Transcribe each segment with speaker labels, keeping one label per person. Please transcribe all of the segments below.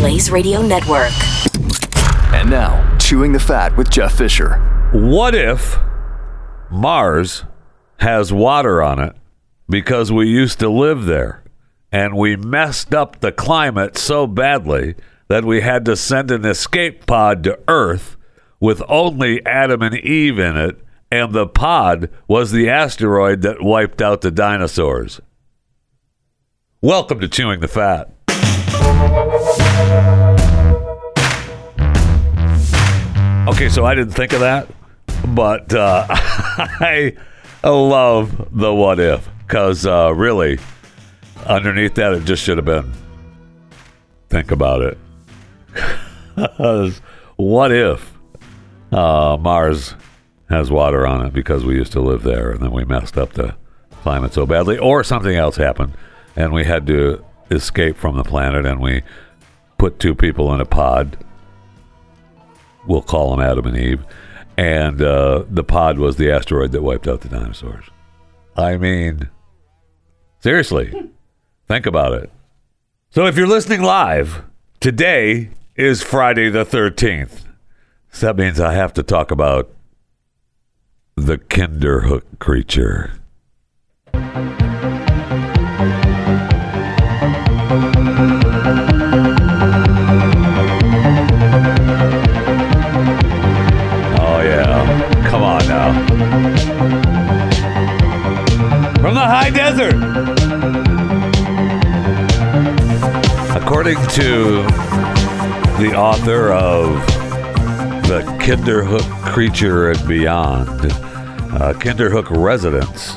Speaker 1: Blaze Radio Network.
Speaker 2: And now, Chewing the Fat with Jeff Fisher.
Speaker 3: What if Mars has water on it because we used to live there and we messed up the climate so badly that we had to send an escape pod to Earth with only Adam and Eve in it, and the pod was the asteroid that wiped out the dinosaurs? Welcome to Chewing the Fat. Okay, so I didn't think of that, but uh, I love the what if because uh, really, underneath that, it just should have been think about it. what if uh, Mars has water on it because we used to live there and then we messed up the climate so badly, or something else happened and we had to escape from the planet and we put two people in a pod. We'll call them Adam and Eve. And uh, the pod was the asteroid that wiped out the dinosaurs. I mean, seriously, think about it. So if you're listening live, today is Friday the 13th. So that means I have to talk about the Kinderhook creature. To the author of The Kinderhook Creature and Beyond, uh, Kinderhook residents,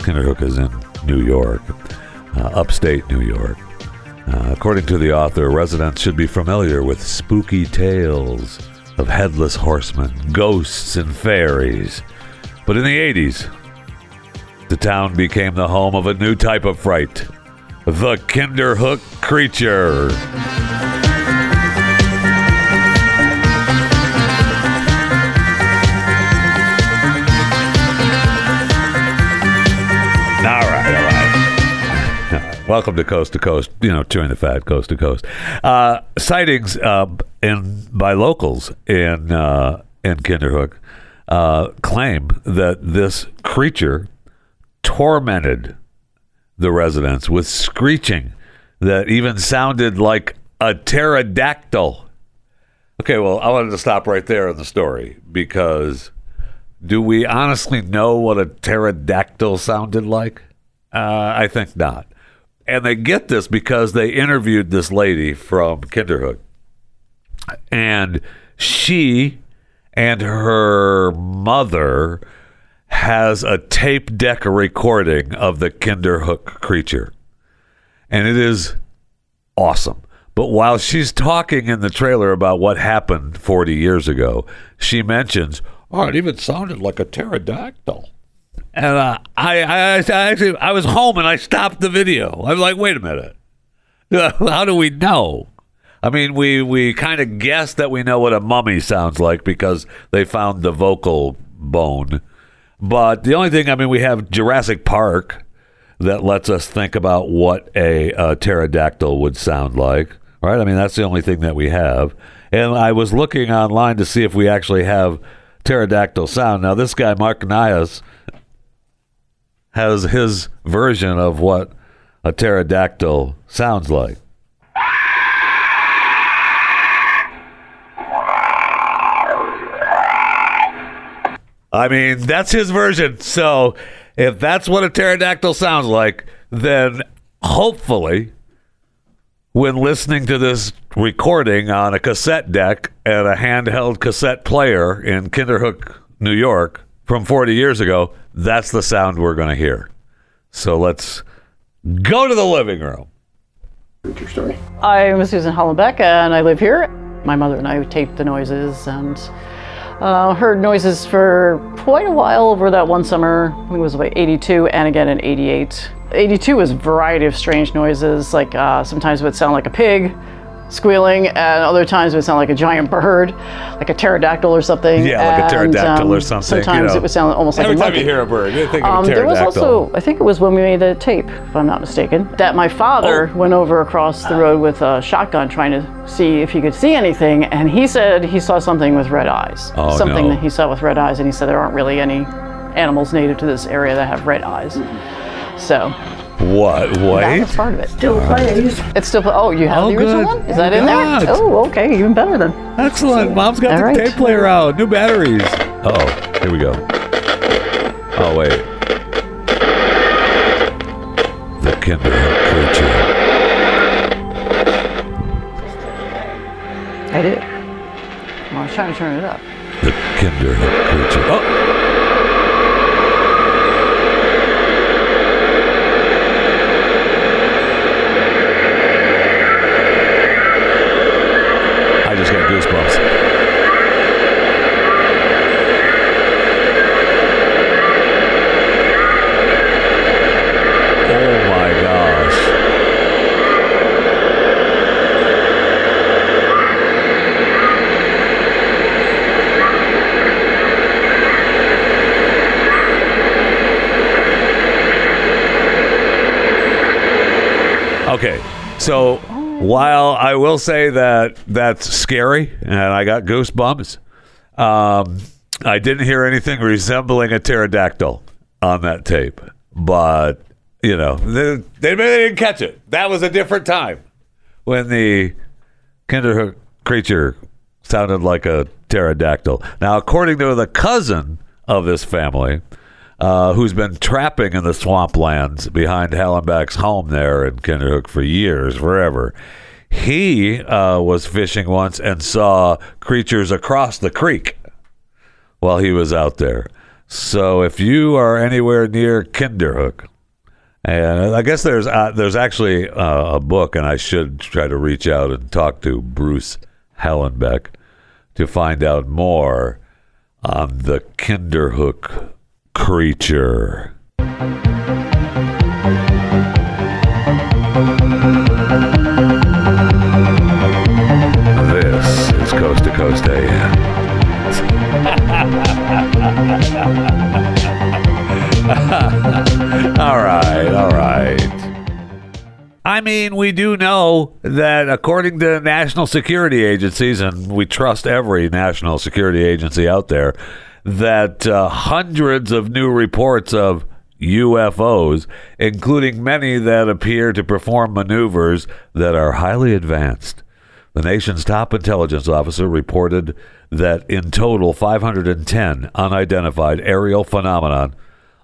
Speaker 3: Kinderhook is in New York, uh, upstate New York. Uh, according to the author, residents should be familiar with spooky tales of headless horsemen, ghosts, and fairies. But in the 80s, the town became the home of a new type of fright the Kinderhook creature. Welcome to Coast to Coast, you know, chewing the fat coast to coast. Uh, sightings uh, in by locals in uh, in Kinderhook uh, claim that this creature tormented the residents with screeching that even sounded like a pterodactyl. Okay, well, I wanted to stop right there in the story because do we honestly know what a pterodactyl sounded like? Uh, I think not. And they get this because they interviewed this lady from Kinderhook. And she and her mother has a tape deck recording of the Kinderhook creature. And it is awesome. But while she's talking in the trailer about what happened 40 years ago, she mentions, oh, it even sounded like a pterodactyl. And uh, I, I, I actually, I was home and I stopped the video. I'm like, wait a minute. How do we know? I mean, we, we kind of guess that we know what a mummy sounds like because they found the vocal bone. But the only thing, I mean, we have Jurassic Park that lets us think about what a, a pterodactyl would sound like, right? I mean, that's the only thing that we have. And I was looking online to see if we actually have pterodactyl sound. Now, this guy, Mark Nias, has his version of what a pterodactyl sounds like. I mean, that's his version. So if that's what a pterodactyl sounds like, then hopefully, when listening to this recording on a cassette deck and a handheld cassette player in Kinderhook, New York, from 40 years ago, that's the sound we're going to hear. So let's go to the living room. Your story.
Speaker 4: I'm Susan Hollenbeck and I live here. My mother and I taped the noises and uh, heard noises for quite a while over that one summer. I think it was about 82 and again in 88. 82 was a variety of strange noises, like uh, sometimes it would sound like a pig, squealing, and other times it would sound like a giant bird, like a pterodactyl or something.
Speaker 3: Yeah, like a
Speaker 4: and,
Speaker 3: pterodactyl or
Speaker 4: um,
Speaker 3: something, you
Speaker 4: Sometimes
Speaker 3: know.
Speaker 4: it would sound almost like
Speaker 3: Every
Speaker 4: a
Speaker 3: time
Speaker 4: monkey.
Speaker 3: you hear a bird, you think
Speaker 4: Um,
Speaker 3: of a
Speaker 4: there was also, I think it was when we made the tape, if I'm not mistaken, that my father
Speaker 3: Oh.
Speaker 4: went over across the road with a shotgun trying to see if he could see anything, and he said he saw something with red eyes.
Speaker 3: Oh,
Speaker 4: something
Speaker 3: no.
Speaker 4: that he saw with red eyes, and he said there aren't really any animals native to this area that have red eyes. So
Speaker 3: what?
Speaker 4: that
Speaker 3: Wait.
Speaker 4: was part of it.
Speaker 1: Still uh, plays.
Speaker 4: It's still. Oh, you have
Speaker 3: Oh,
Speaker 4: the original
Speaker 3: good.
Speaker 4: one? Is oh, that in
Speaker 3: God.
Speaker 4: there? Oh, okay, even better then.
Speaker 3: Excellent. Mom's got
Speaker 4: All
Speaker 3: the
Speaker 4: right.
Speaker 3: tape player out. New batteries. Oh, here we go. Oh, wait. The Kinderhook creature.
Speaker 4: I did. Well, I was trying to turn it up.
Speaker 3: The Kinderhook creature. Oh! I just got goosebumps. Oh my gosh. Okay, so while I will say that that's scary and I got goosebumps, um, I didn't hear anything resembling a pterodactyl on that tape. But you know, they, they, they didn't catch it. That was a different time when the Kinderhook creature sounded like a pterodactyl. Now, according to the cousin of this family, uh, who's been trapping in the swamplands behind Hallenbeck's home there in Kinderhook for years, forever. He uh, was fishing once and saw creatures across the creek while he was out there. So if you are anywhere near Kinderhook, and I guess there's uh, there's actually uh, a book, and I should try to reach out and talk to Bruce Hallenbeck to find out more on the Kinderhook creature. This is Coast to Coast AM. all right, all right. I mean, we do know that according to national security agencies, and we trust every national security agency out there, that uh, hundreds of new reports of UFOs, including many that appear to perform maneuvers that are highly advanced. The nation's top intelligence officer reported that in total 510 unidentified aerial phenomenon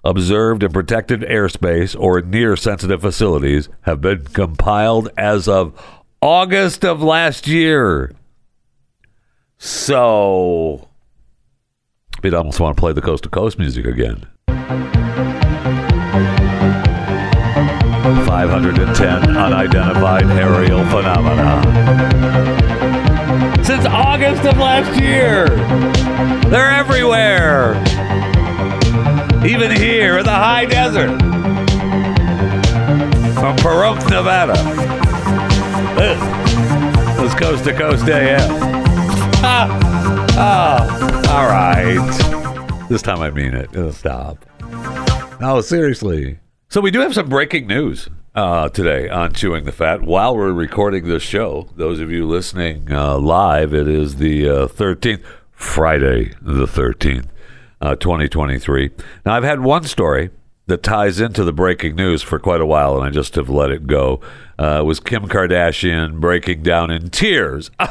Speaker 3: observed in protected airspace or near sensitive facilities have been compiled as of August of last year. So, we'd almost want to play the coast to coast music again. 510 unidentified aerial phenomena. Since August of last year, they're everywhere. Even here in the high desert. From Pahrump, Nevada. This is Coast to Coast AM. Oh, all right. This time I mean it. It'll stop. No, seriously. So we do have some breaking news uh, today on Chewing the Fat while we're recording this show. Those of you listening uh, live, it is the uh, 13th, Friday the 13th, uh, 2023. Now, I've had one story that ties into the breaking news for quite a while, and I just have let it go. Uh, was Kim Kardashian breaking down in tears over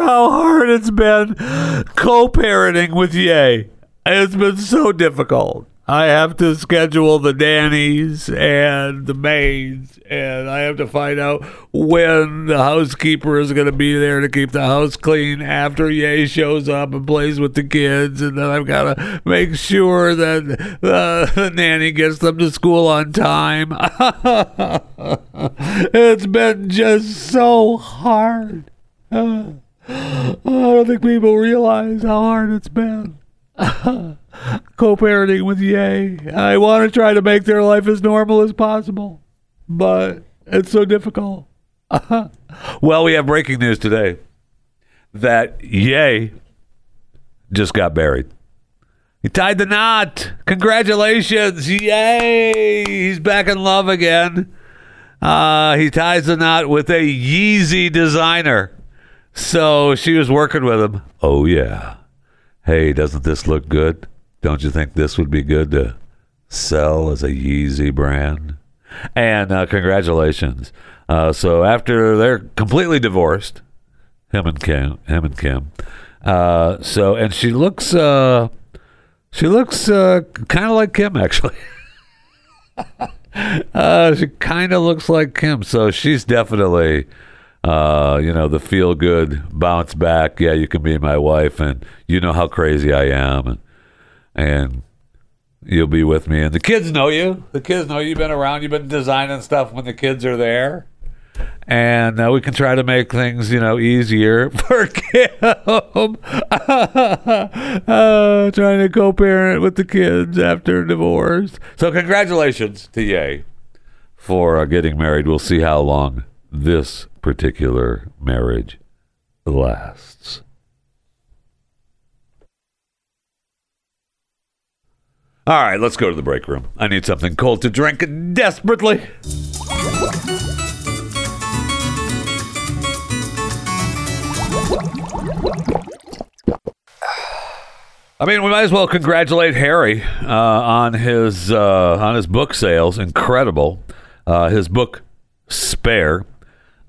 Speaker 3: how hard it's been co-parenting with Ye. It's been so difficult. I have to schedule the nannies and the maids, and I have to find out when the housekeeper is going to be there to keep the house clean after Ye shows up and plays with the kids, and then I've got to make sure that uh, the nanny gets them to school on time. it's been just so hard. I don't think people realize how hard it's been. Co-parenting with Ye. I want to try to make their life as normal as possible, but It's so difficult. well, we have breaking news today that Ye just got married. He tied the knot. Congratulations. Ye. He's back in love again. Uh, he ties the knot with a Yeezy designer. So she was working with him. Oh, yeah. Hey, doesn't this look good? Don't you think this would be good to sell as a Yeezy brand? And uh, congratulations. Uh, so after they're completely divorced, him and Kim, him and Kim. Uh, so and she looks, uh, she looks uh, kind of like Kim actually. uh, she kind of looks like Kim, so she's definitely, uh, you know, the feel good bounce back. Yeah, you can be my wife, and you know how crazy I am, and and you'll be with me. And the kids know you. The kids know you've been around. You've been designing stuff when the kids are there. And uh, we can try to make things, you know, easier for Kim. uh, trying to co-parent with the kids after divorce. So congratulations to Ye for uh, getting married. We'll see how long this particular marriage lasts. All right, let's go to the break room. I need something cold to drink desperately. I mean, we might as well congratulate Harry uh, on his uh, on his book sales. Incredible, uh, his book Spare,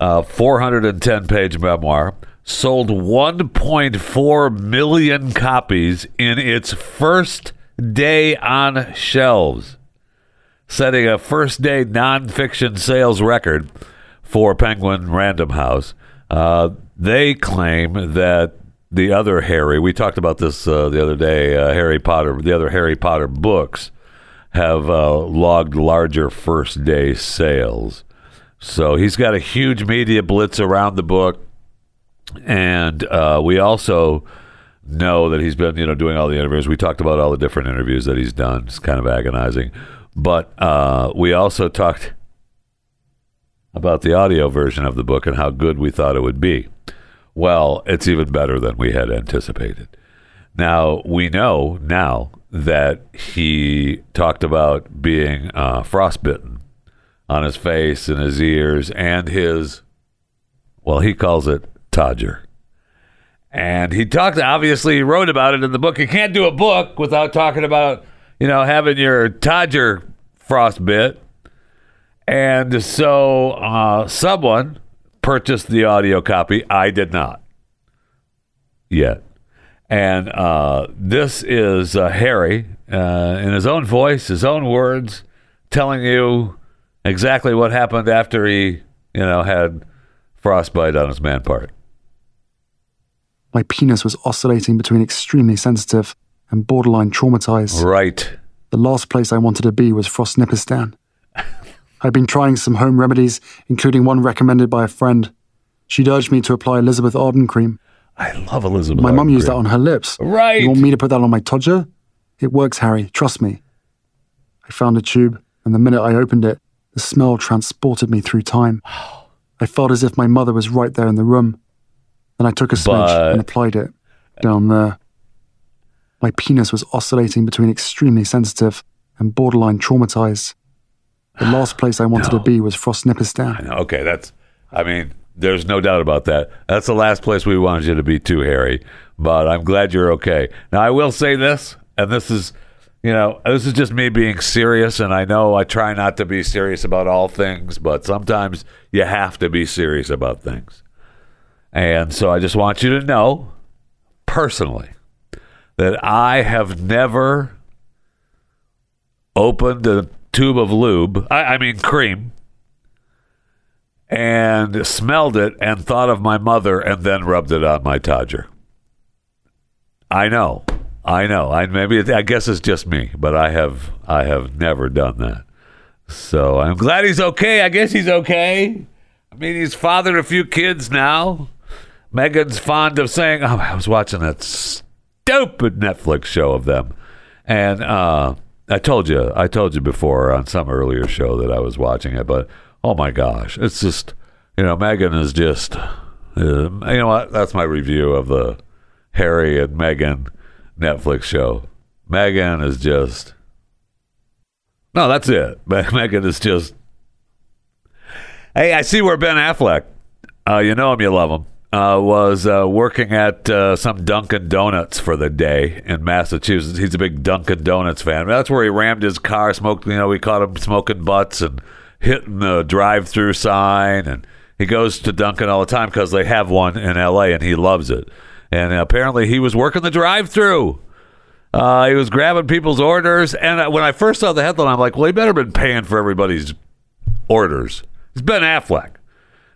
Speaker 3: uh, 410 page memoir, sold 1.4 million copies in its first day on shelves, setting a first day nonfiction sales record for Penguin Random House. Uh, they claim that the other Harry, we talked about this uh, the other day, uh, Harry Potter, the other Harry Potter books have uh, logged larger first day sales. So he's got a huge media blitz around the book. And uh, we also know that he's been, you know, doing all the interviews. We talked about all the different interviews that he's done. It's kind of agonizing. But uh, we also talked about the audio version of the book and how good we thought it would be. Well, it's even better than we had anticipated. Now, we know now that he talked about being uh, frostbitten on his face and his ears and his, well, he calls it Todger. And he talked, obviously, he wrote about it in the book. You can't do a book without talking about, you know, having your Todger frostbit. And so uh, someone purchased the audio copy. I did not yet. And uh, this is uh, Harry, uh, in his own voice, his own words, telling you exactly what happened after he, you know, had frostbite on his man part.
Speaker 1: My penis was oscillating between extremely sensitive and borderline traumatized.
Speaker 3: Right.
Speaker 1: The last place I wanted to be was Frostnipistan. I'd been trying some home remedies, including one recommended by a friend. She'd urged me to apply Elizabeth Arden cream.
Speaker 3: I love Elizabeth.
Speaker 1: My mum used that on her lips.
Speaker 3: Right.
Speaker 1: You want me to put that on my todger? It works, Harry. Trust me. I found a tube, and the minute I opened it, the smell transported me through time. I felt as if my mother was right there in the room. Then I took a smidge
Speaker 3: But-
Speaker 1: and applied it down there. My penis was oscillating between extremely sensitive and borderline traumatized. The last place I wanted
Speaker 3: No.
Speaker 1: to be was Frostnipistan.
Speaker 3: Okay, that's. I mean, there's no doubt about that. That's the last place we wanted you to be, too, Harry. But I'm glad you're okay. Now, I will say this, and this is, you know, this is just me being serious, and I know I try not to be serious about all things, but sometimes you have to be serious about things. And so I just want you to know, personally, that I have never opened a tube of lube. I, I mean cream and smelled it and thought of my mother and then rubbed it on my Todger. I know. I know. I maybe I guess it's just me, but I have I have never done that. So I'm glad he's okay. I guess he's okay. I mean, he's fathered a few kids now. Meghan's fond of saying, "Oh, I was watching that stupid Netflix show of them," and uh, I told you, I told you before on some earlier show that I was watching it, but Oh my gosh, it's just you know Meghan is just uh, you know what? That's my review of the Harry and Meghan Netflix show. Meghan is just no, that's it. Meghan is just. Hey, I see where Ben Affleck, uh, you know him, you love him, uh, was uh, working at uh, some Dunkin' Donuts for the day in Massachusetts. He's a big Dunkin' Donuts fan. That's where he rammed his car, smoked. You know, we caught him smoking butts and hitting the drive-through sign, and he goes to Dunkin' all the time because they have one in L.A. and he loves it. And apparently, he was working the drive-through. Uh, he was grabbing people's orders, and uh, when I first saw the headline, I'm like, "Well, he better been paying for everybody's orders." It's Ben Affleck.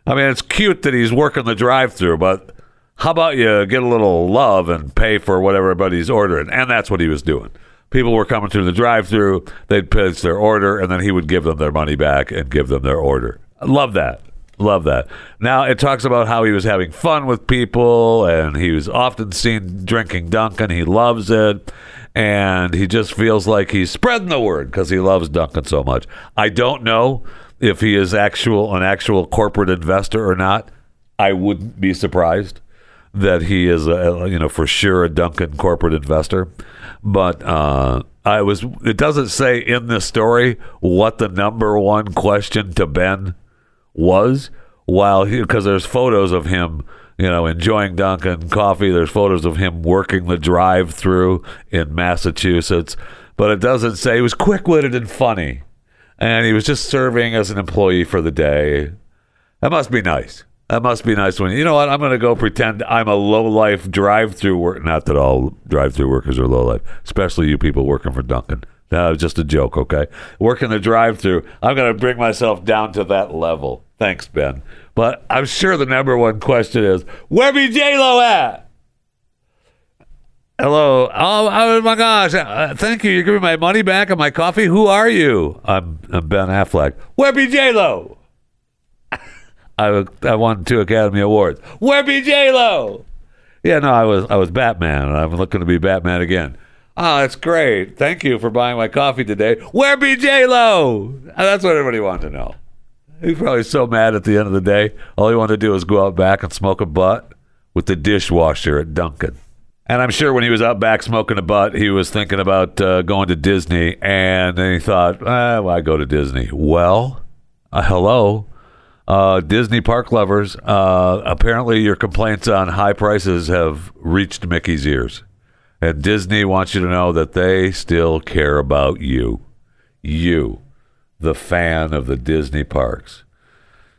Speaker 3: I mean, it's cute that he's working the drive-through, but how about you get a little love and pay for what everybody's ordering? And that's what he was doing. People were coming through the drive-through; they'd place their order, and then he would give them their money back and give them their order. I love that. Love that. Now it talks about how he was having fun with people and he was often seen drinking Dunkin'. He loves it. And he just feels like he's spreading the word because he loves Dunkin' so much. I don't know if he is actual an actual corporate investor or not. I wouldn't be surprised that he is a, you know for sure a Dunkin' corporate investor. But uh, I was it doesn't say in this story what the number one question to Ben was while because there's photos of him you know enjoying Dunkin' coffee. There's photos of him working the drive through in Massachusetts. But it doesn't say he was quick-witted and funny. And he was just serving as an employee for the day. That must be nice. That must be nice when you know what I'm going to go pretend I'm a low life drive through work not that all drive through workers are low life especially you people working for Dunkin' no, just a joke, okay? Working the drive through, I'm going to bring myself down to that level. Thanks, Ben. But I'm sure the number one question is, where be J-Lo at? Hello. Oh, oh my gosh. Uh, thank you. You're giving my money back and my coffee. Who are you? I'm, I'm Ben Affleck. Where be J-Lo? I, I won two Academy Awards. Where be J-Lo? Yeah, no, I was I was Batman, and I'm looking to be Batman again. Oh, that's great. Thank you for buying my coffee today. Where be J Lo? That's what everybody wanted to know. He's probably so mad at the end of the day. All he wanted to do was go out back and smoke a butt with the dishwasher at Dunkin'. And I'm sure when he was out back smoking a butt, he was thinking about uh, going to Disney. And then he thought, eh, why go to Disney? Well, uh, hello. Uh, Disney park lovers, uh, apparently your complaints on high prices have reached Mickey's ears. And Disney wants you to know that they still care about you. You, the fan of the Disney parks.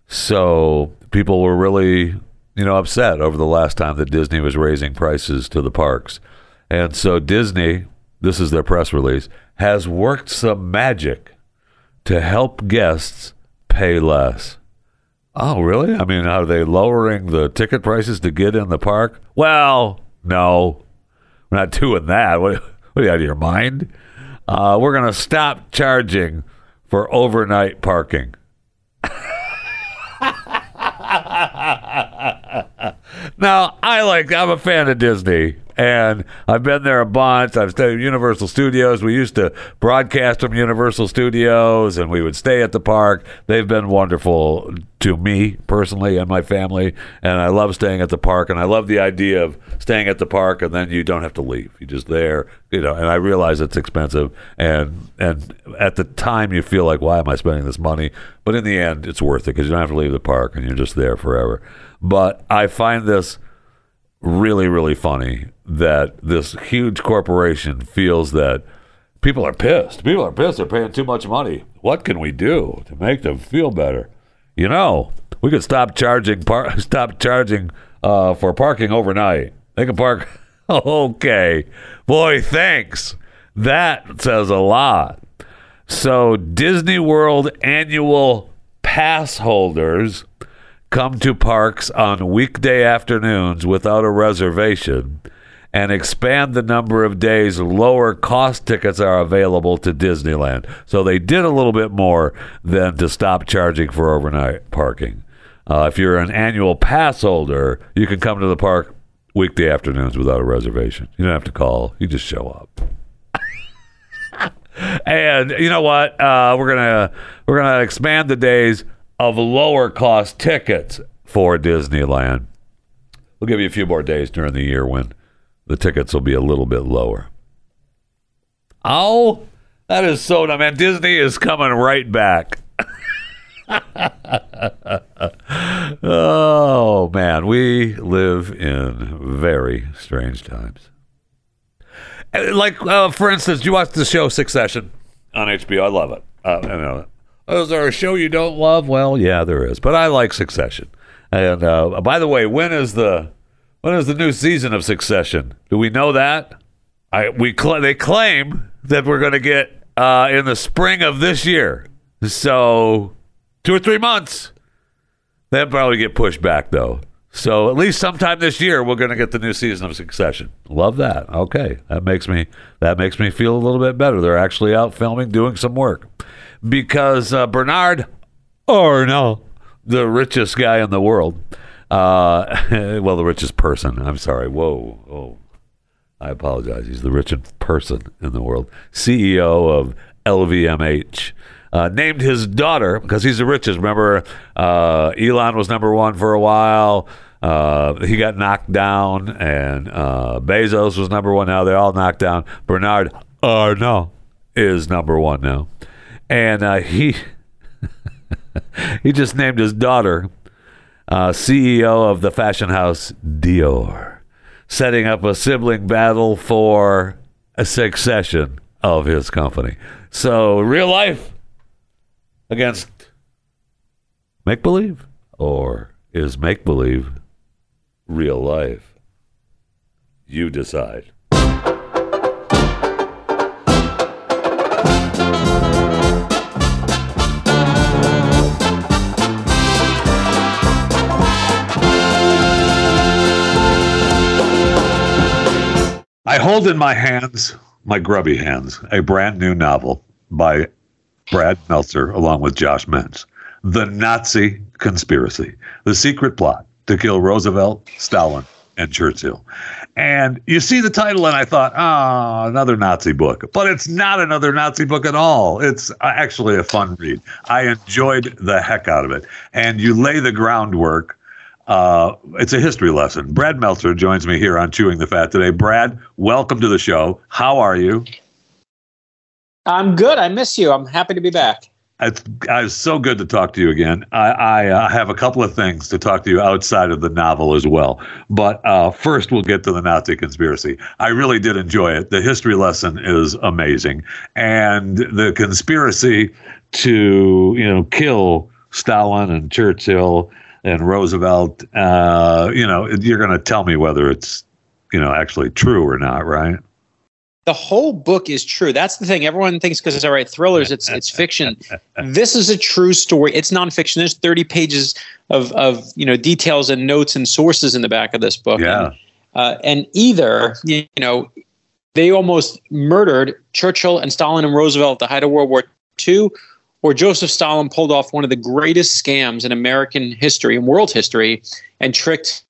Speaker 3: So people were really, you know, upset over the last time that Disney was raising prices to the parks. And so Disney, this is their press release, has worked some magic to help guests pay less. Oh, really? I mean, are they lowering the ticket prices to get in the park? Well, no. We're not doing that. What, what are you out of your mind? Uh, we're going to stop charging for overnight parking. now, I like, I'm a fan of Disney and I've been there a bunch. I've stayed at Universal Studios. We used to broadcast from Universal Studios, and we would stay at the park. They've been wonderful to me personally and my family, and I love staying at the park. And I love the idea of staying at the park, and then you don't have to leave. You're just there, you know. And I realize it's expensive, and and at the time you feel like, why am I spending this money? But in the end, it's worth it because you don't have to leave the park, and you're just there forever. But I find this really, really funny that this huge corporation feels that people are pissed. People are pissed. They're paying too much money. What can we do to make them feel better? You know, we could stop charging par- stop charging uh, for parking overnight. They can park. okay, boy, thanks. That says a lot. So Disney World annual pass holders come to parks on weekday afternoons without a reservation and expand the number of days lower cost tickets are available to Disneyland. So they did a little bit more than to stop charging for overnight parking. Uh, if you're an annual pass holder, you can come to the park weekday afternoons without a reservation. You don't have to call, you just show up. and you know what? Uh, we're gonna we're gonna expand the days of lower cost tickets for Disneyland. We'll give you a few more days during the year when the tickets will be a little bit lower. Oh, that is so. I mean, Disney is coming right back. oh man, we live in very strange times. Uh, Like, uh, for instance, you watch the show Succession on HBO. I love it. Uh, you know, oh, is there a show you don't love? Well, yeah, there is, but I like Succession. And uh, by the way, when is the when is the new season of Succession? Do we know that? I we cl- they claim that we're going to get uh, in the spring of this year. So two or three months. They'll probably get pushed back though. So at least sometime this year we're going to get the new season of Succession. Love that. Okay, that makes me that makes me feel a little bit better. They're actually out filming, doing some work because uh, Bernard Arnault, the richest guy in the world, uh, well, the richest person. I'm sorry. Whoa, Oh, I apologize. He's the richest person in the world. CEO of LVMH. Uh, named his daughter because he's the richest. Remember, uh, Elon was number one for a while. Uh, he got knocked down, and uh, Bezos was number one. Now they're all knocked down. Bernard Arnault is number one now, and uh, he he just named his daughter uh, CEO of the fashion house Dior, setting up a sibling battle for a succession of his company. So, real life against make believe, or is make believe real life? You decide. I hold in my hands, my grubby hands, a brand new novel by Brad Meltzer along with Josh Mensch. The Nazi Conspiracy, the secret plot to kill Roosevelt, Stalin, and Churchill. And you see the title, and I thought, ah, another Nazi book. But it's not another Nazi book at all. It's actually a fun read. I enjoyed the heck out of it. And you lay the groundwork uh, it's a history lesson. Brad Meltzer joins me here on Chewing the Fat today. Brad, welcome to the show. How are you?
Speaker 5: I'm good. I miss you. I'm happy to be back.
Speaker 3: It's, it's so good to talk to you again. I, I uh, have a couple of things to talk to you outside of the novel as well. But uh, first, we'll get to the Nazi conspiracy. I really did enjoy it. The history lesson is amazing, and the conspiracy to you know kill Stalin and Churchill and Roosevelt. Uh, you know, you're going to tell me whether it's you know actually true or not, right?
Speaker 5: The whole book is true. That's the thing. Everyone thinks because I write thrillers, it's it's fiction. this is a true story. It's nonfiction. There's 30 pages of of you know details and notes and sources in the back of this book.
Speaker 3: Yeah.
Speaker 5: And, uh, and either you know they almost murdered Churchill and Stalin and Roosevelt at the height of World War II, or Joseph Stalin pulled off one of the greatest scams in American history and world history and tricked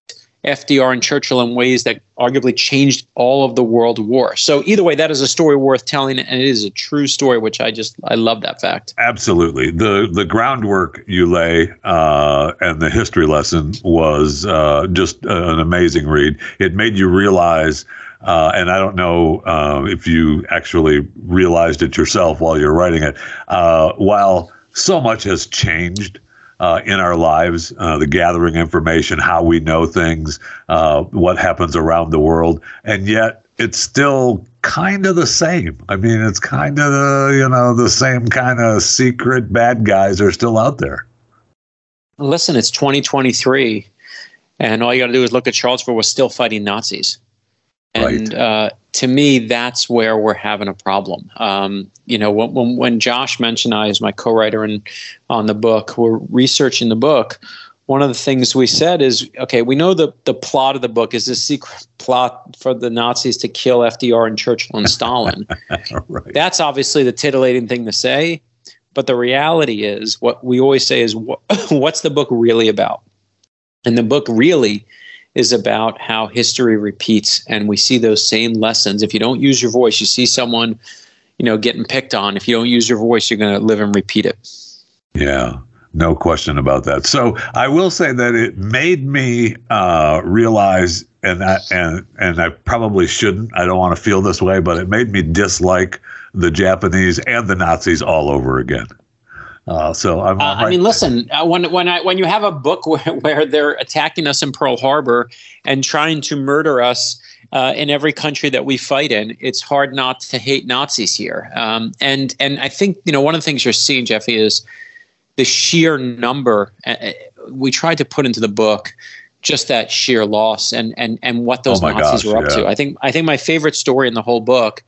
Speaker 5: FDR and Churchill in ways that arguably changed all of the world war. So either way, that is a story worth telling, and it is a true story, which I just I love that fact.
Speaker 3: Absolutely, the the groundwork you lay uh, and the history lesson was uh, just an amazing read. It made you realize. Uh, and I don't know uh, if you actually realized it yourself while you're writing it. Uh, while so much has changed uh, in our lives, uh, the gathering information, how we know things, uh, what happens around the world, and yet it's still kind of the same. I mean, it's kind of the you know the same kind of secret bad guys are still out there.
Speaker 5: Listen, it's 2023, and all you got to do is look at Charlottesville. We're still fighting Nazis. And
Speaker 3: Right.
Speaker 5: uh, to me, that's where we're having a problem. Um, you know, when, when, when Josh mentioned I, as my co-writer on the book, we're researching the book. One of the things we said is, okay, we know the, the plot of the book is a secret plot for the Nazis to kill FDR and Churchill and Stalin.
Speaker 3: right.
Speaker 5: That's obviously the titillating thing to say. But the reality is, what we always say is, what, what's the book really about? And the book really is about how history repeats, and we see those same lessons. If you don't use your voice, you see someone, you know, getting picked on. If you don't use your voice, you're going to live and repeat it.
Speaker 3: Yeah. No question about that. So I will say that it made me uh, realize, and and and I probably shouldn't. I don't want to feel this way, but it made me dislike the Japanese and the Nazis all over again. Uh, so.
Speaker 5: Uh, I mean, listen. Uh, when when I when you have a book where, where they're attacking us in Pearl Harbor and trying to murder us uh, in every country that we fight in, it's hard not to hate Nazis here. Um, and and I think you know one of the things you're seeing, Jeffy, is the sheer number. Uh, uh we tried to put into the book just that sheer loss and and and what those oh Nazis gosh, were up yeah. to. I think I think my favorite story in the whole book,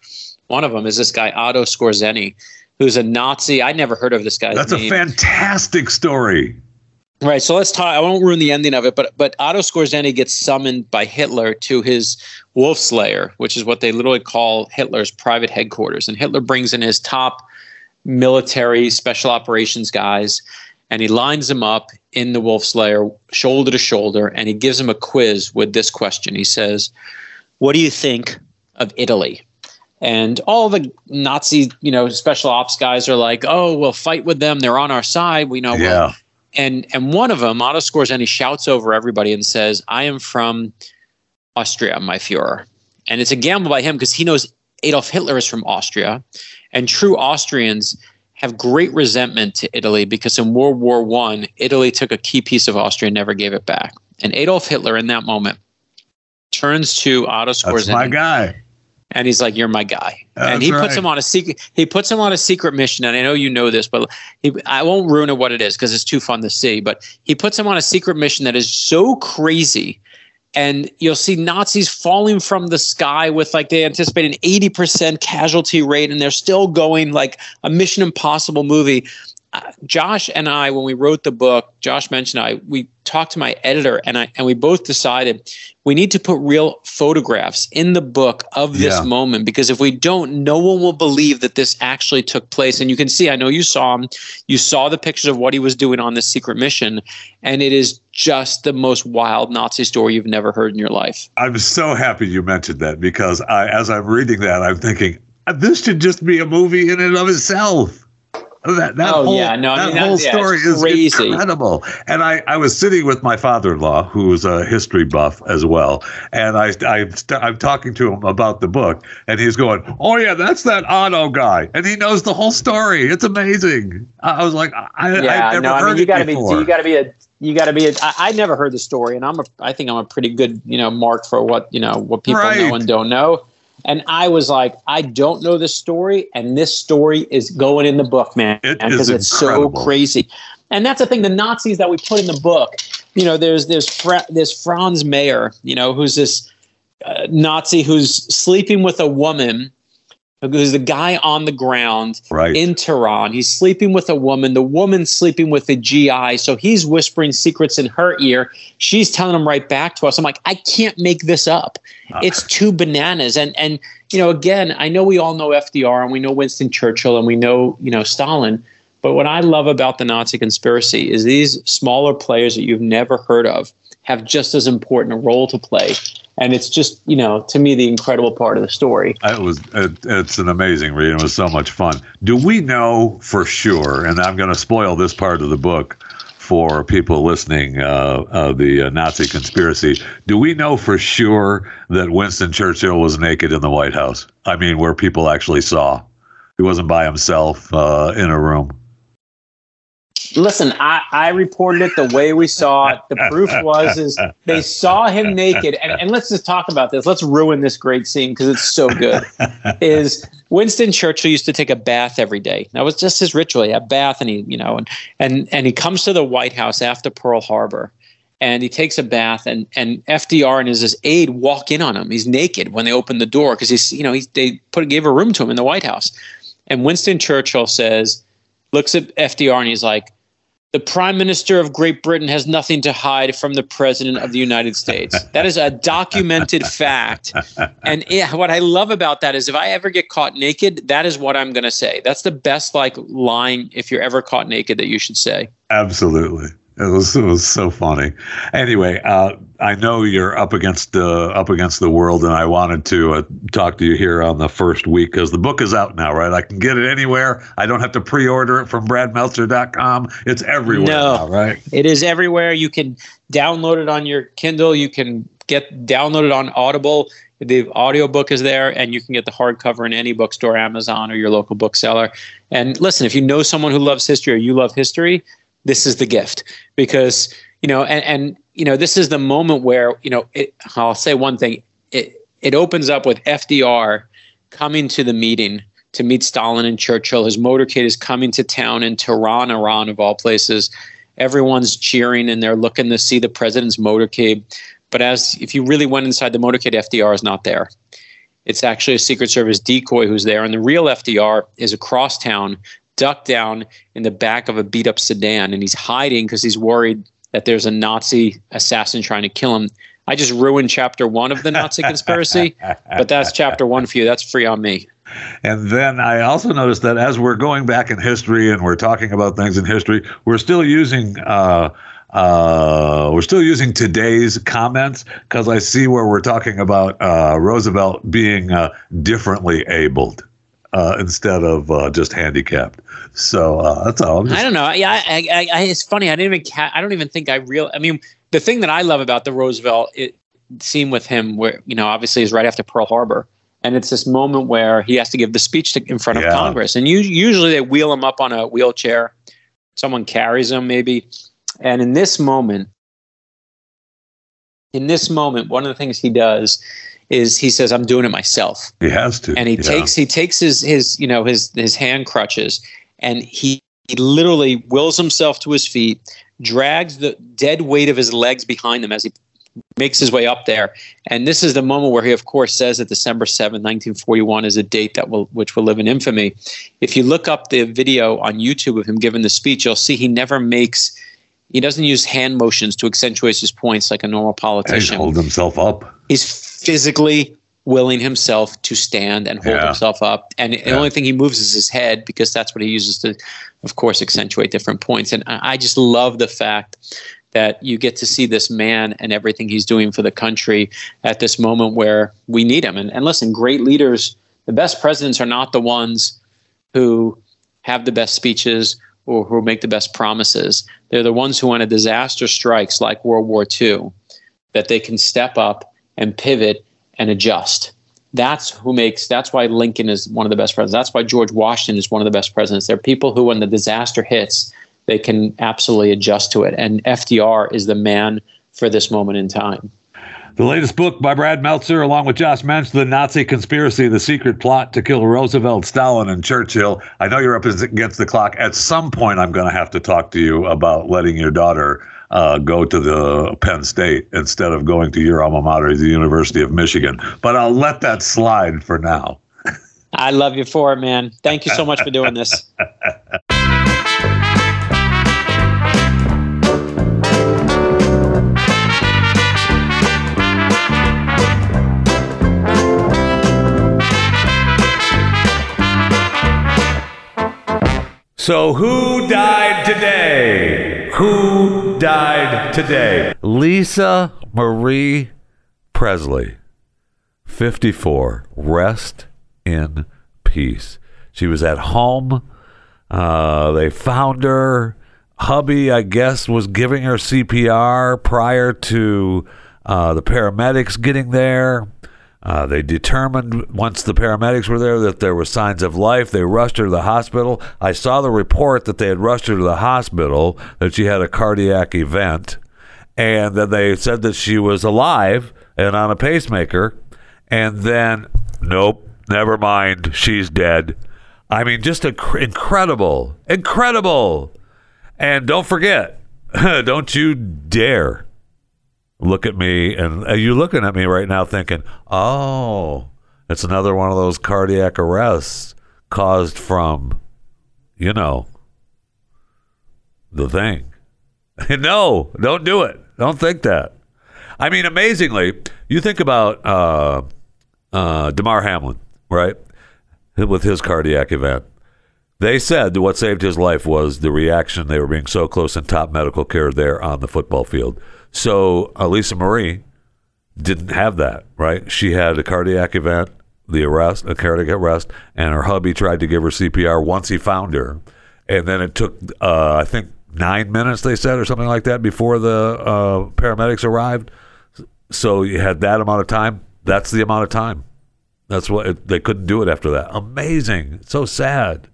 Speaker 5: one of them is this guy Otto Skorzeny who's a Nazi. I never heard of this guy.
Speaker 3: That's name. a fantastic story.
Speaker 5: Right. So let's talk. I won't ruin the ending of it, but but Otto Skorzeny gets summoned by Hitler to his Wolf's Lair, which is what they literally call Hitler's private headquarters. And Hitler brings in his top military special operations guys, and he lines them up in the Wolf's Lair, shoulder to shoulder, and he gives them a quiz with this question. He says, "What do you think of Italy?" And all the Nazi, you know, special ops guys are like, "Oh, we'll fight with them. They're on our side. We know."
Speaker 3: Yeah.
Speaker 5: And and one of them, Otto scores, and he shouts over everybody and says, "I am from Austria, my Führer." And it's a gamble by him because he knows Adolf Hitler is from Austria, and true Austrians have great resentment to Italy because in World War One, Italy took a key piece of Austria and never gave it back. And Adolf Hitler, in that moment, turns to Otto Skorzeny.
Speaker 3: That's my guy
Speaker 5: and he's like, "You're my guy."
Speaker 3: That's
Speaker 5: and he
Speaker 3: right.
Speaker 5: puts him on a secret. He puts him on a secret mission, and I know you know this, but he, I won't ruin it what it is because it's too fun to see. But he puts him on a secret mission that is so crazy, and you'll see Nazis falling from the sky with like they anticipate an eighty percent casualty rate, and they're still going like a Mission Impossible movie. Uh, Josh and I, when we wrote the book, Josh mentioned I we talked to my editor and I and we both decided we need to put real photographs in the book of this yeah. moment because if we don't, no one will believe that this actually took place. And you can see, I know you saw him, you saw the pictures of what he was doing on this secret mission, and it is just the most wild Nazi story you've never heard in your life.
Speaker 3: I'm so happy you mentioned that because I, as I'm reading that, I'm thinking this should just be a movie in and of itself. That, that
Speaker 5: oh,
Speaker 3: whole,
Speaker 5: yeah. no,
Speaker 3: that
Speaker 5: I mean,
Speaker 3: whole
Speaker 5: yeah,
Speaker 3: story is
Speaker 5: crazy.
Speaker 3: incredible. And I, I was sitting with my father-in-law, who is a history buff as well, and I, I, I'm talking to him about the book, and he's going, "Oh yeah, that's that Otto guy," and he knows the whole story. It's amazing. I was like, I,
Speaker 5: yeah,
Speaker 3: I've never
Speaker 5: no,
Speaker 3: heard
Speaker 5: I mean, you
Speaker 3: got to
Speaker 5: be, you got to be a you got to be. A, I, I never heard the story, and I'm a. I think I'm a pretty good, you know, mark for what you know what people
Speaker 3: right.
Speaker 5: know and don't know. And I was like, I don't know this story, and this story is going in the book, man,
Speaker 3: because
Speaker 5: it it's so crazy. And that's the thing. The Nazis that we put in the book, you know, there's there's Fra- there's Franz Mayr, you know, who's this uh, Nazi who's sleeping with a woman who's the guy on the ground
Speaker 3: right.
Speaker 5: in Tehran. He's sleeping with a woman. The woman's sleeping with a GI. So he's whispering secrets in her ear. She's telling them right back to us. I'm like, I can't make this up. Uh. It's too bananas. And and you know, again, I know we all know FDR and we know Winston Churchill and we know you know Stalin. But what I love about the Nazi conspiracy is these smaller players that you've never heard of have just as important a role to play. And it's just you know to me the incredible part of the story.
Speaker 3: It was it, it's an amazing read. It was so much fun. Do we know for sure and i'm going to spoil this part of the book for people listening uh, uh, the uh, nazi conspiracy. Do we know for sure that winston churchill was naked in the white house? I mean where people actually saw. He wasn't by himself uh, in a room
Speaker 5: Listen, I, I reported it the way we saw it. The proof was is they saw him naked, and, and let's just talk about this. Let's ruin this great scene because it's so good. is Winston Churchill used to take a bath every day. That was just his ritual. He had a bath, and he you know, and and and he comes to the White House after Pearl Harbor, and he takes a bath, and and FDR and his, his aide walk in on him. He's naked when they open the door because he's you know he they put gave a room to him in the White House, and Winston Churchill says, looks at FDR and he's like the Prime Minister of Great Britain has nothing to hide from the President of the United States. That is a documented fact. And yeah, what I love about that is if I ever get caught naked, that is what I'm going to say. That's the best like line if you're ever caught naked that you should say.
Speaker 3: Absolutely. It was, it was so funny. Anyway, uh, I know you're up against the up against the world, and I wanted to uh, talk to you here on the first week because the book is out now, right? I can get it anywhere. I don't have to pre-order it from BradMeltzer.com. It's everywhere
Speaker 5: No.
Speaker 3: now, right?
Speaker 5: It is everywhere. You can download it on your Kindle. You can get download it on Audible. The audiobook is there, and you can get the hardcover in any bookstore, Amazon, or your local bookseller. And listen, if you know someone who loves history or you love history, this is the gift because you know, and and you know, this is the moment where you know, it, I'll say one thing. It it opens up with FDR coming to the meeting to meet Stalin and Churchill. His motorcade is coming to town in Tehran, Iran, of all places. Everyone's cheering and they're looking to see the president's motorcade. But as if you really went inside the motorcade, FDR is not there. It's actually a Secret Service decoy who's there, and the real FDR is across town, ducked down in the back of a beat up sedan, and he's hiding because he's worried that there's a Nazi assassin trying to kill him. I just ruined chapter one of the Nazi conspiracy, but that's chapter one for you. That's free on me.
Speaker 3: And then I also noticed that as we're going back in history and we're talking about things in history, we're still using uh, uh, we're still using today's comments because I see where we're talking about uh, Roosevelt being uh, differently abled uh, instead of uh, just handicapped. So uh, that's all. I'm just-
Speaker 5: I don't know. Yeah, I, I, I, it's funny. I didn't even. Ca- I don't even think I real. I mean, the thing that I love about the Roosevelt it, scene with him, where you know, obviously, is right after Pearl Harbor, and it's this moment where he has to give the speech to, in front of Congress, and you, usually they wheel him up on a wheelchair, someone carries him maybe, and in this moment, in this moment, one of the things he does is he says, "I'm doing it myself."
Speaker 3: he has to.
Speaker 5: and he
Speaker 3: yeah.
Speaker 5: takes he takes his his you know his his hand crutches and he, he literally wills himself to his feet drags the dead weight of his legs behind him as he makes his way up there and this is the moment where he of course says that december 7th 1941 is a date that will which will live in infamy if you look up the video on youtube of him giving the speech you'll see he never makes he doesn't use hand motions to accentuate his points like a normal
Speaker 3: He's
Speaker 5: politician
Speaker 3: holding himself up.
Speaker 5: he's physically willing himself to stand and hold
Speaker 3: Yeah.
Speaker 5: himself up. And the only thing he moves is his head because that's what he uses to of course accentuate different points. And i I just love the fact that you get to see this man and everything he's doing for the country at this moment where we need him. And, and listen great leaders the best presidents are not the ones who have the best speeches or who make the best promises. They're the ones who when a disaster strikes like world war ii that they can step up and pivot and adjust. That's who makes. That's why Lincoln is one of the best presidents. That's why George Washington is one of the best presidents. They're people who, when the disaster hits, they can absolutely adjust to it. And FDR is the man for this moment in time.
Speaker 3: The latest book by Brad Meltzer, along with Josh Mensch, The Nazi Conspiracy, The Secret Plot to Kill Roosevelt, Stalin, and Churchill. I know you're up against the clock. At some point, I'm going to have to talk to you about letting your daughter uh, go to the Penn State instead of going to your alma mater, the University of Michigan. But I'll let that slide for now.
Speaker 5: I love you for it, man. Thank you so much for doing this.
Speaker 3: So, who died today? Who died today? Lisa Marie Presley, 54. Rest in peace. She was at home. Uh, they found her. Hubby, I guess, was giving her CPR prior to uh, the paramedics getting there. Uh, they determined once the paramedics were there that there were signs of life. They rushed her to the hospital. I saw the report that they had rushed her to the hospital, that she had a cardiac event, and then they said that she was alive and on a pacemaker. And then, nope, never mind, she's dead. I mean, just inc- incredible, incredible. And don't forget, don't you dare look at me and uh, you looking at me right now thinking, oh, it's another one of those cardiac arrests caused from, you know, the thing. no, don't do it. Don't think that. I mean, amazingly, you think about uh, uh, Damar Hamlin, right? With his cardiac event. They said what saved his life was the reaction. They were being so close in top medical care there on the football field. So Elisa Marie didn't have that, right? She had a cardiac event, the arrest, a cardiac arrest, and her hubby tried to give her CPR once he found her. And then it took, uh, I think, nine minutes, they said, or something like that, before the uh, paramedics arrived. So you had that amount of time. That's the amount of time. That's what it, they couldn't do it after that. Amazing. So sad.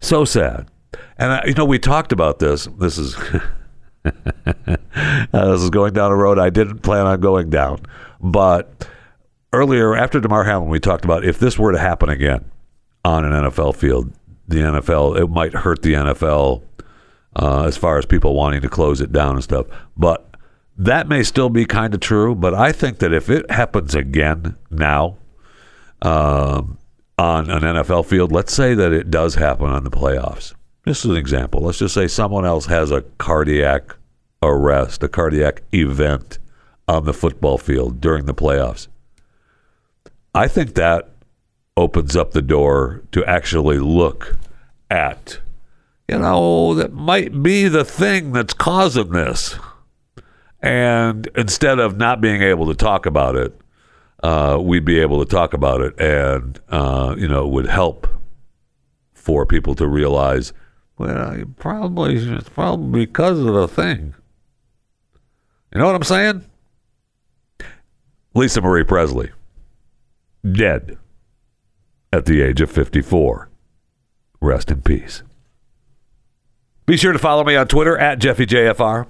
Speaker 3: So sad. And uh, you know, we talked about this. This is uh, this is going down a road I didn't plan on going down. But earlier, after Damar Hamlin, we talked about if this were to happen again on an NFL field, the NFL it might hurt the NFL uh, as far as people wanting to close it down and stuff. But that may still be kind of true. But I think that if it happens again now, um, on an NFL field, let's say that it does happen on the playoffs. This is an example. Let's just say someone else has a cardiac arrest, a cardiac event on the football field during the playoffs. I think that opens up the door to actually look at, you know, that might be the thing that's causing this. And instead of not being able to talk about it, uh, we'd be able to talk about it, and uh, you know, it would help for people to realize, well, probably it's probably because of the thing. You know what I'm saying? Lisa Marie Presley, dead at the age of 54. Rest in peace. Be sure to follow me on Twitter at JeffyJFR.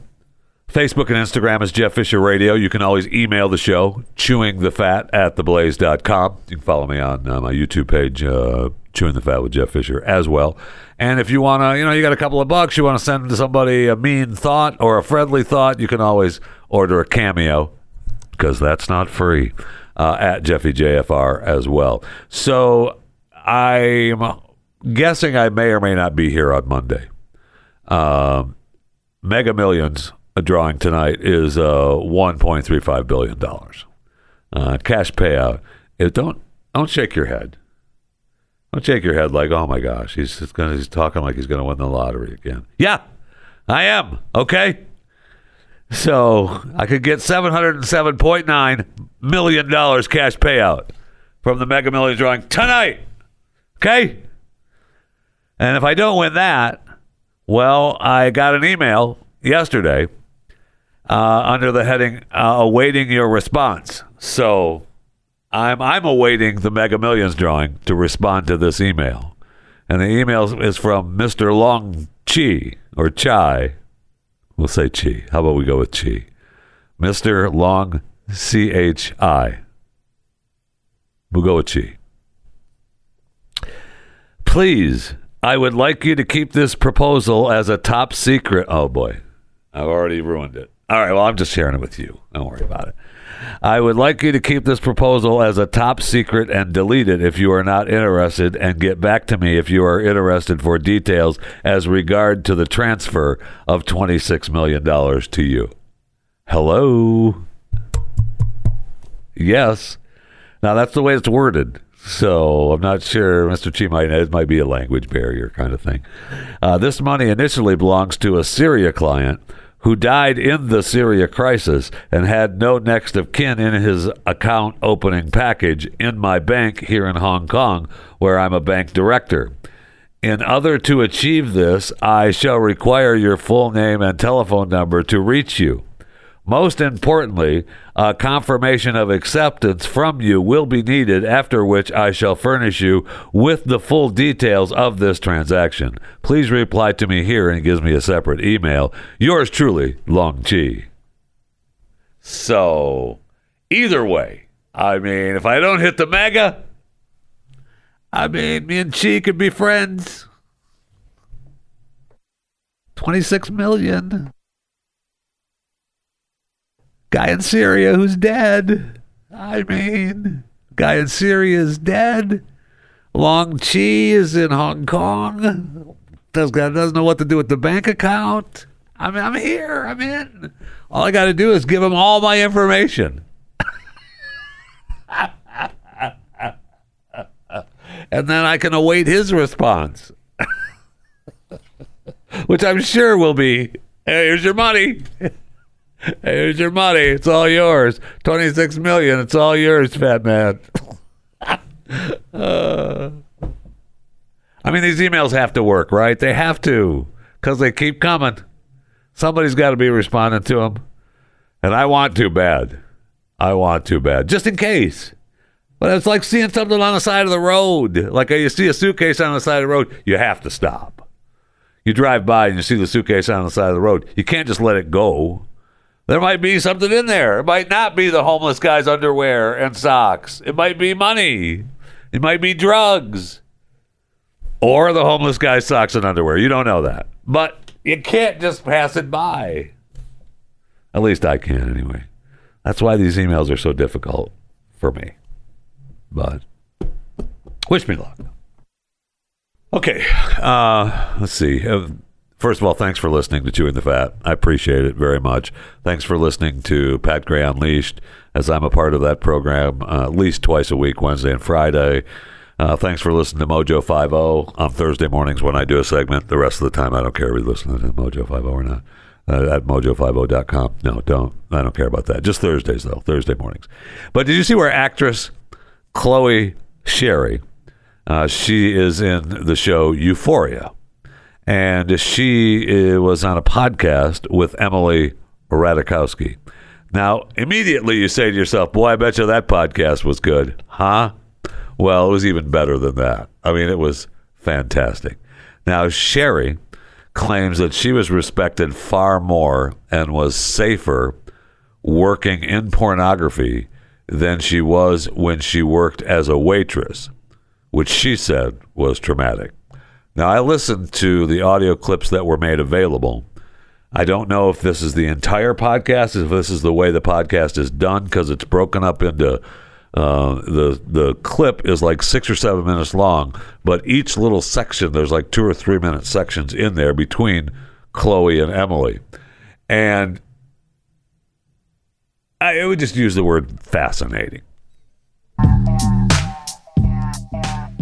Speaker 3: Facebook and Instagram is Jeff Fisher Radio. You can always email the show, chewingthefat at theblaze.com. You can follow me on uh, my YouTube page, uh, Chewing the Fat with Jeff Fisher, as well. And if you want to, you know, you got a couple of bucks, you want to send somebody a mean thought or a friendly thought, you can always order a cameo because that's not free uh, at Jeffy JFR as well. So I'm guessing I may or may not be here on Monday. Um, Mega Millions a drawing tonight is uh, 1.35 billion dollars. Uh, cash payout. It don't don't shake your head. Don't shake your head like, oh my gosh, he's gonna he's talking like he's gonna win the lottery again. Yeah, I am. Okay. So I could get seven hundred and seven point nine million dollars cash payout from the Mega Millions drawing tonight. Okay. And if I don't win that, well, I got an email yesterday uh, under the heading uh, "Awaiting Your Response." So I'm I'm awaiting the Mega Millions drawing to respond to this email, and the email is from Mister Long Chi or Chai. We'll say Chi. How about we go with Chi? Mister Long C H I. We'll go with Chi. Please, I would like you to keep this proposal as a top secret. Oh boy, I've already ruined it. All right, well, I'm just sharing it with you. Don't worry about it. I would like you to keep this proposal as a top secret and delete it if you are not interested, and get back to me if you are interested for details as regard to the transfer of $26 million to you. Hello? Yes. Now, that's the way it's worded. So I'm not sure, Mr. Chi might it might be a language barrier kind of thing. Uh, this money initially belongs to a Syria client who died in the Syria crisis and had no next of kin in his account opening package in my bank here in Hong Kong, where I'm a bank director. In order to achieve this, I shall require your full name and telephone number to reach you. Most importantly, a confirmation of acceptance from you will be needed, after which I shall furnish you with the full details of this transaction. Please reply to me here and it gives me a separate email. Yours truly, Long Chi. So, either way, I mean, if I don't hit the mega, I mean, me and Chi could be friends. 26 million guy in Syria who's dead. I mean, guy in Syria is dead. Long Chi is in Hong Kong. Does doesn't know what to do with the bank account. I mean, I'm here. I'm in. All I got to do is give him all my information. and then I can await his response. which I'm sure will be. Hey, here's your money. Here's your money. It's all yours. Twenty six million. It's all yours, fat man. Uh, I mean, these emails have to work, right? They have to because they keep coming. Somebody's got to be responding to them, and I want to bad. I want to bad, just in case. But it's like seeing something on the side of the road. Like you see a suitcase on the side of the road, you have to stop. You drive by and you see the suitcase on the side of the road. You can't just let it go. There might be something in there. It might not be the homeless guy's underwear and socks. It might be money. It might be drugs. Or the homeless guy's socks and underwear. You don't know that. But you can't just pass it by. At least I can anyway. That's why these emails are so difficult for me. But wish me luck. Okay, uh, let's see. Uh, first of all, thanks for listening to Chewing the Fat. I appreciate it very much. Thanks for listening to Pat Gray Unleashed, as I'm a part of that program uh, at least twice a week, Wednesday and Friday. Uh, thanks for listening to Mojo 50 on Thursday mornings when I do a segment. The rest of the time, I don't care if you listen to Mojo 50 or not. Uh, at mojo50.com. No, don't. I don't care about that. Just Thursdays, though. Thursday mornings. But did you see where actress Chloe Cherry, uh, she is in the show Euphoria. And she uh, was on a podcast with Emily Ratajkowski. Now, immediately you say to yourself, boy, I bet you that podcast was good. Huh? Well, it was even better than that. I mean, it was fantastic. Now, Cherry claims that she was respected far more and was safer working in pornography than she was when she worked as a waitress, which she said was traumatic. Now, I listened to the audio clips that were made available. I don't know if this is the entire podcast, if this is the way the podcast is done, because it's broken up into uh, the the clip is like six or seven minutes long, but each little section there's like two or three minute sections in there between Chloe and Emily, and I would just use the word fascinating.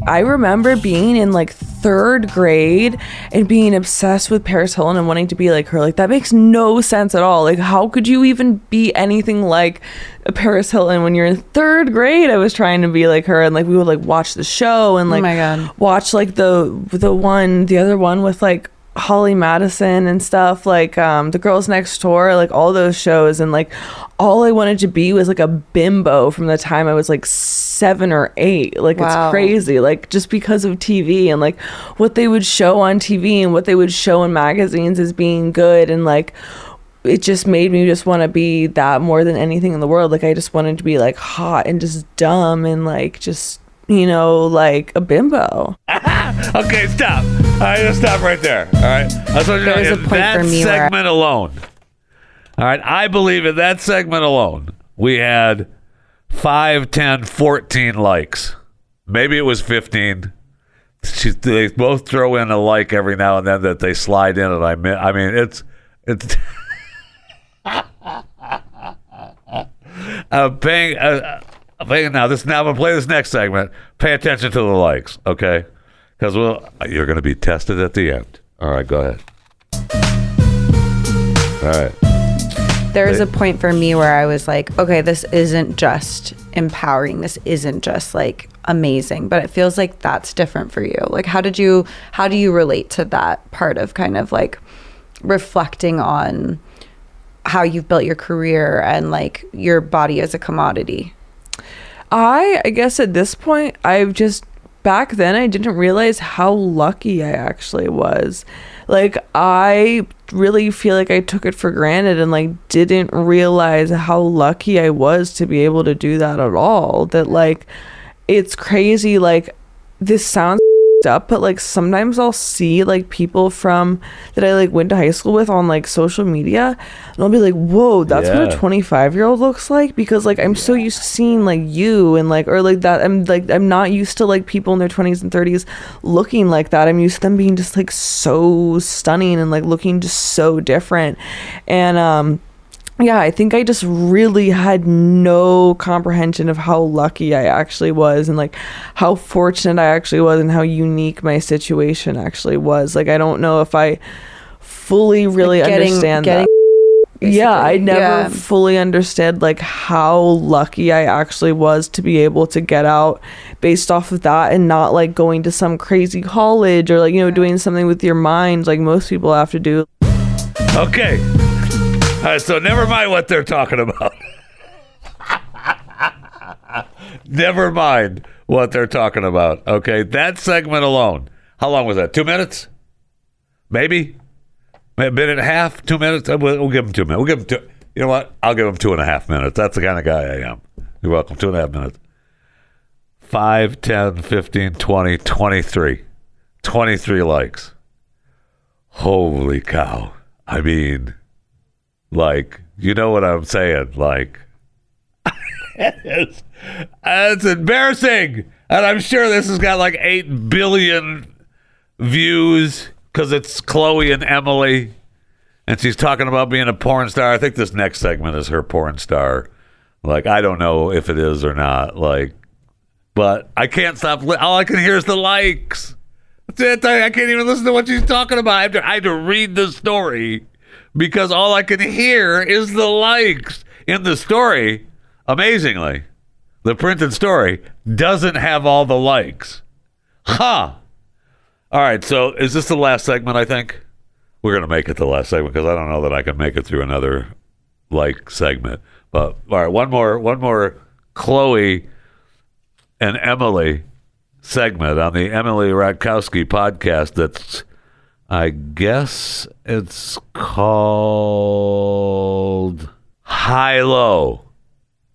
Speaker 6: I remember being in like third grade and being obsessed with Paris Hilton and wanting to be like her. Like that makes no sense at all. Like how could you even be anything like a Paris Hilton when you're in third grade? I was trying to be like her and like we would like watch the show and oh like
Speaker 4: my God.
Speaker 6: watch like the the one the other one with like Holly Madison and stuff like um the girls next door like all those shows. And like all I wanted to be was like a bimbo from the time I was like 7 or 8 like
Speaker 4: Wow.
Speaker 6: it's crazy. Like just because of TV and like what they would show on TV and what they would show in magazines as being good. And like it just made me just want to be that more than anything in the world. Like I just wanted to be like hot and just dumb and like just you know like a bimbo.
Speaker 3: Okay, stop. Right, just stop right there. All right. That's what
Speaker 7: There's a point
Speaker 3: that
Speaker 7: for me where-
Speaker 3: segment alone. All right, I believe in that segment alone, we had 5, 10, 14 likes. Maybe it was 15. She, they both throw in a like every now and then that they slide in, and I mean, I mean, it's it's. I'm paying. Uh, I'm paying now. This now. I'm gonna play this next segment. Pay attention to the likes, okay? Because well, you're gonna be tested at the end. All right, go ahead. All right.
Speaker 7: There
Speaker 3: was
Speaker 7: a point for me where I was like, okay, this isn't just empowering. This isn't just like amazing, but it feels like that's different for you. Like, how did you, how do you relate to that part of kind of like reflecting on how you've built your career and like your body as a commodity?
Speaker 6: I I guess at this point I've just back then I didn't realize how lucky I actually was. Like I really feel like I took it for granted and like didn't realize how lucky I was to be able to do that at all. That like it's crazy like this sounds up but like sometimes I'll see like people from that I like went to high school with on like social media and I'll be like whoa that's what a 25 year old looks like? Because like I'm so used to seeing like you and like or like that I'm like I'm not used to like people in their 20s and 30s looking like that. I'm used to them being just like so stunning and like looking just so different. And um yeah, I think I just really had no comprehension of how lucky I actually was and like how fortunate I actually was and how unique my situation actually was. Like I don't know if I fully really
Speaker 7: getting-
Speaker 6: understand
Speaker 7: getting
Speaker 6: that. Yeah, I never
Speaker 7: Yeah.
Speaker 6: fully understood like how lucky I actually was to be able to get out based off of that and not like going to some crazy college or like you know doing something with your mind like most people have to do.
Speaker 3: Okay. Right, so never mind what they're talking about. never mind what they're talking about. Okay, that segment alone. How long was that? Two minutes? Maybe? A minute and a half? Two minutes? Uh, We'll, we'll give them two minutes. We'll give them two. You know what? I'll give them two and a half minutes. That's the kind of guy I am. You're welcome. Two and a half minutes. 5, 10, 15, 20, 23. 23 likes. Holy cow. I mean, like, you know what I'm saying? Like, it's, it's embarrassing. And I'm sure this has got like 8 billion views because it's Chloe and Emily. And she's talking about being a porn star. I think this next segment is her porn star. Like, I don't know if it is or not. Like, but I can't stop. Li- all I can hear is the likes. That's it. I can't even listen to what she's talking about. I have, to, I have to read the story because all I can hear is the likes in the story. Amazingly, the printed story doesn't have all the likes. Huh. All right. So is this the last segment? I think we're gonna make it the last segment because I don't know that I can make it through another like segment. But all right, one more, one more. Chloe and Emily segment on the Emily Ratkowski podcast. That's, I guess it's called High Low.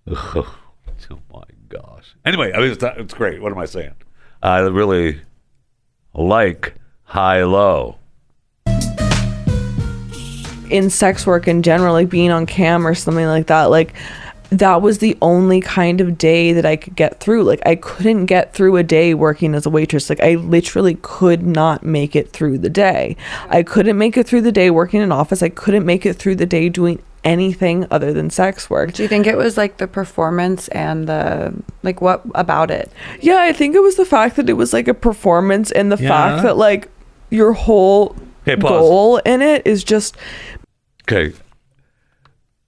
Speaker 3: oh my gosh. Anyway, I mean, it's, it's great. What am I saying? I really like High Low.
Speaker 6: in sex work in general, like being on cam or something like that, like that was the only kind of day that I could get through. Like I couldn't get through a day working as a waitress. Like I literally could not make it through the day. I couldn't make it through the day working in an office. I couldn't make it through the day doing anything other than sex work.
Speaker 7: Do you think it was like the performance and the like what about it?
Speaker 6: Yeah, I think it was the fact that it was like a performance and the
Speaker 3: Yeah.
Speaker 6: fact that like your whole
Speaker 3: Okay,
Speaker 6: goal in it is just
Speaker 3: Okay.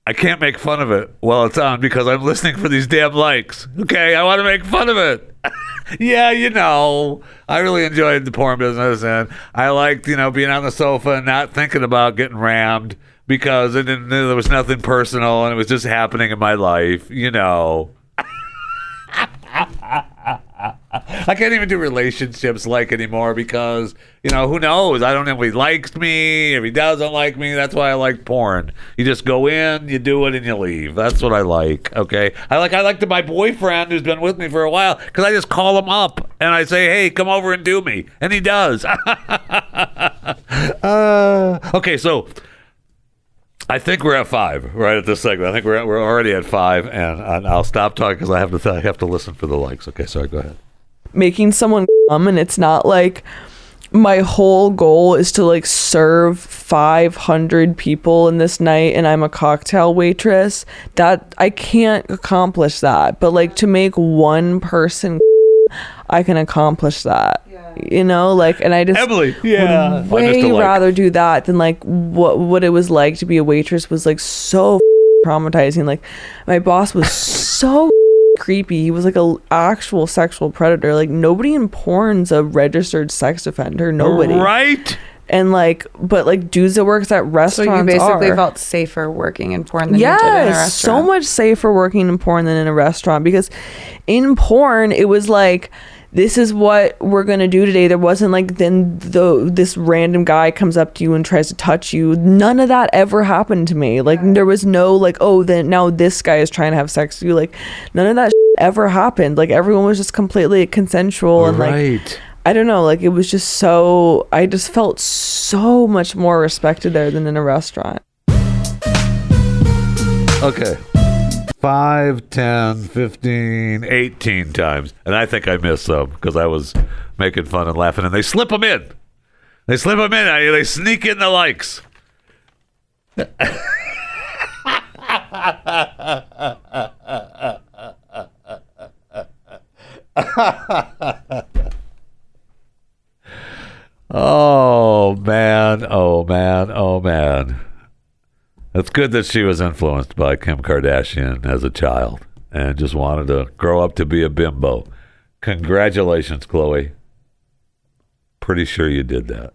Speaker 3: I can't make fun of it while it's on because I'm listening for these damn likes. Okay, I want to make fun of it. yeah, you know, I really enjoyed the porn business and I liked, you know, being on the sofa and not thinking about getting rammed because it didn't, there was nothing personal and it was just happening in my life, you know. I can't even do relationships like anymore because you know who knows? I don't know if he likes me, if he doesn't like me. That's why I like porn. You just go in, you do it, and you leave. That's what I like. Okay, I like I like to my boyfriend who's been with me for a while because I just call him up and I say, "Hey, come over and do me," and he does. uh, okay, so I think we're at five right at this segment. I think we're at, we're already at five, and, and I'll stop talking because I have to I have to listen for the likes. Okay, sorry. Go ahead.
Speaker 6: making someone come and it's not like my whole goal is to like serve 500 people in this night and I'm a cocktail waitress that I can't accomplish that but like to make one person I can accomplish that you know like and I just
Speaker 3: Emily, yeah,
Speaker 6: would way rather do that than like what what it was like to be a waitress was like so traumatizing. Like my boss was so creepy. He was like a actual sexual predator. Like nobody in porn's a registered sex offender. Nobody.
Speaker 3: Right.
Speaker 6: and like but like dudes that works at
Speaker 7: So
Speaker 6: restaurants
Speaker 7: you basically
Speaker 6: are.
Speaker 7: felt safer working in porn than you did in a
Speaker 6: Yes,
Speaker 7: restaurant.
Speaker 6: so much safer working in porn than in a restaurant because in porn it was like this is what we're gonna do today. There wasn't like then the this random guy comes up to you and tries to touch you. None of that ever happened to me. Like there was no like oh then now this guy is trying to have sex with you. Like none of that ever happened. Like everyone was just completely consensual and like. I don't know, like it was just so I just felt so much more respected there than in a restaurant.
Speaker 3: Okay. 5, 10, 15, 18 times. And I think I missed some because I was making fun and laughing. And they slip them in. They slip them in. I- They sneak in the likes. Oh man, oh man, oh man, it's good that she was influenced by Kim Kardashian as a child and just wanted to grow up to be a bimbo. Congratulations, Chloe. Pretty sure you did that.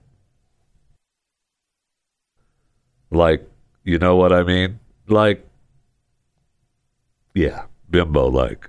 Speaker 3: Like, you know what I mean? Like, yeah, bimbo like.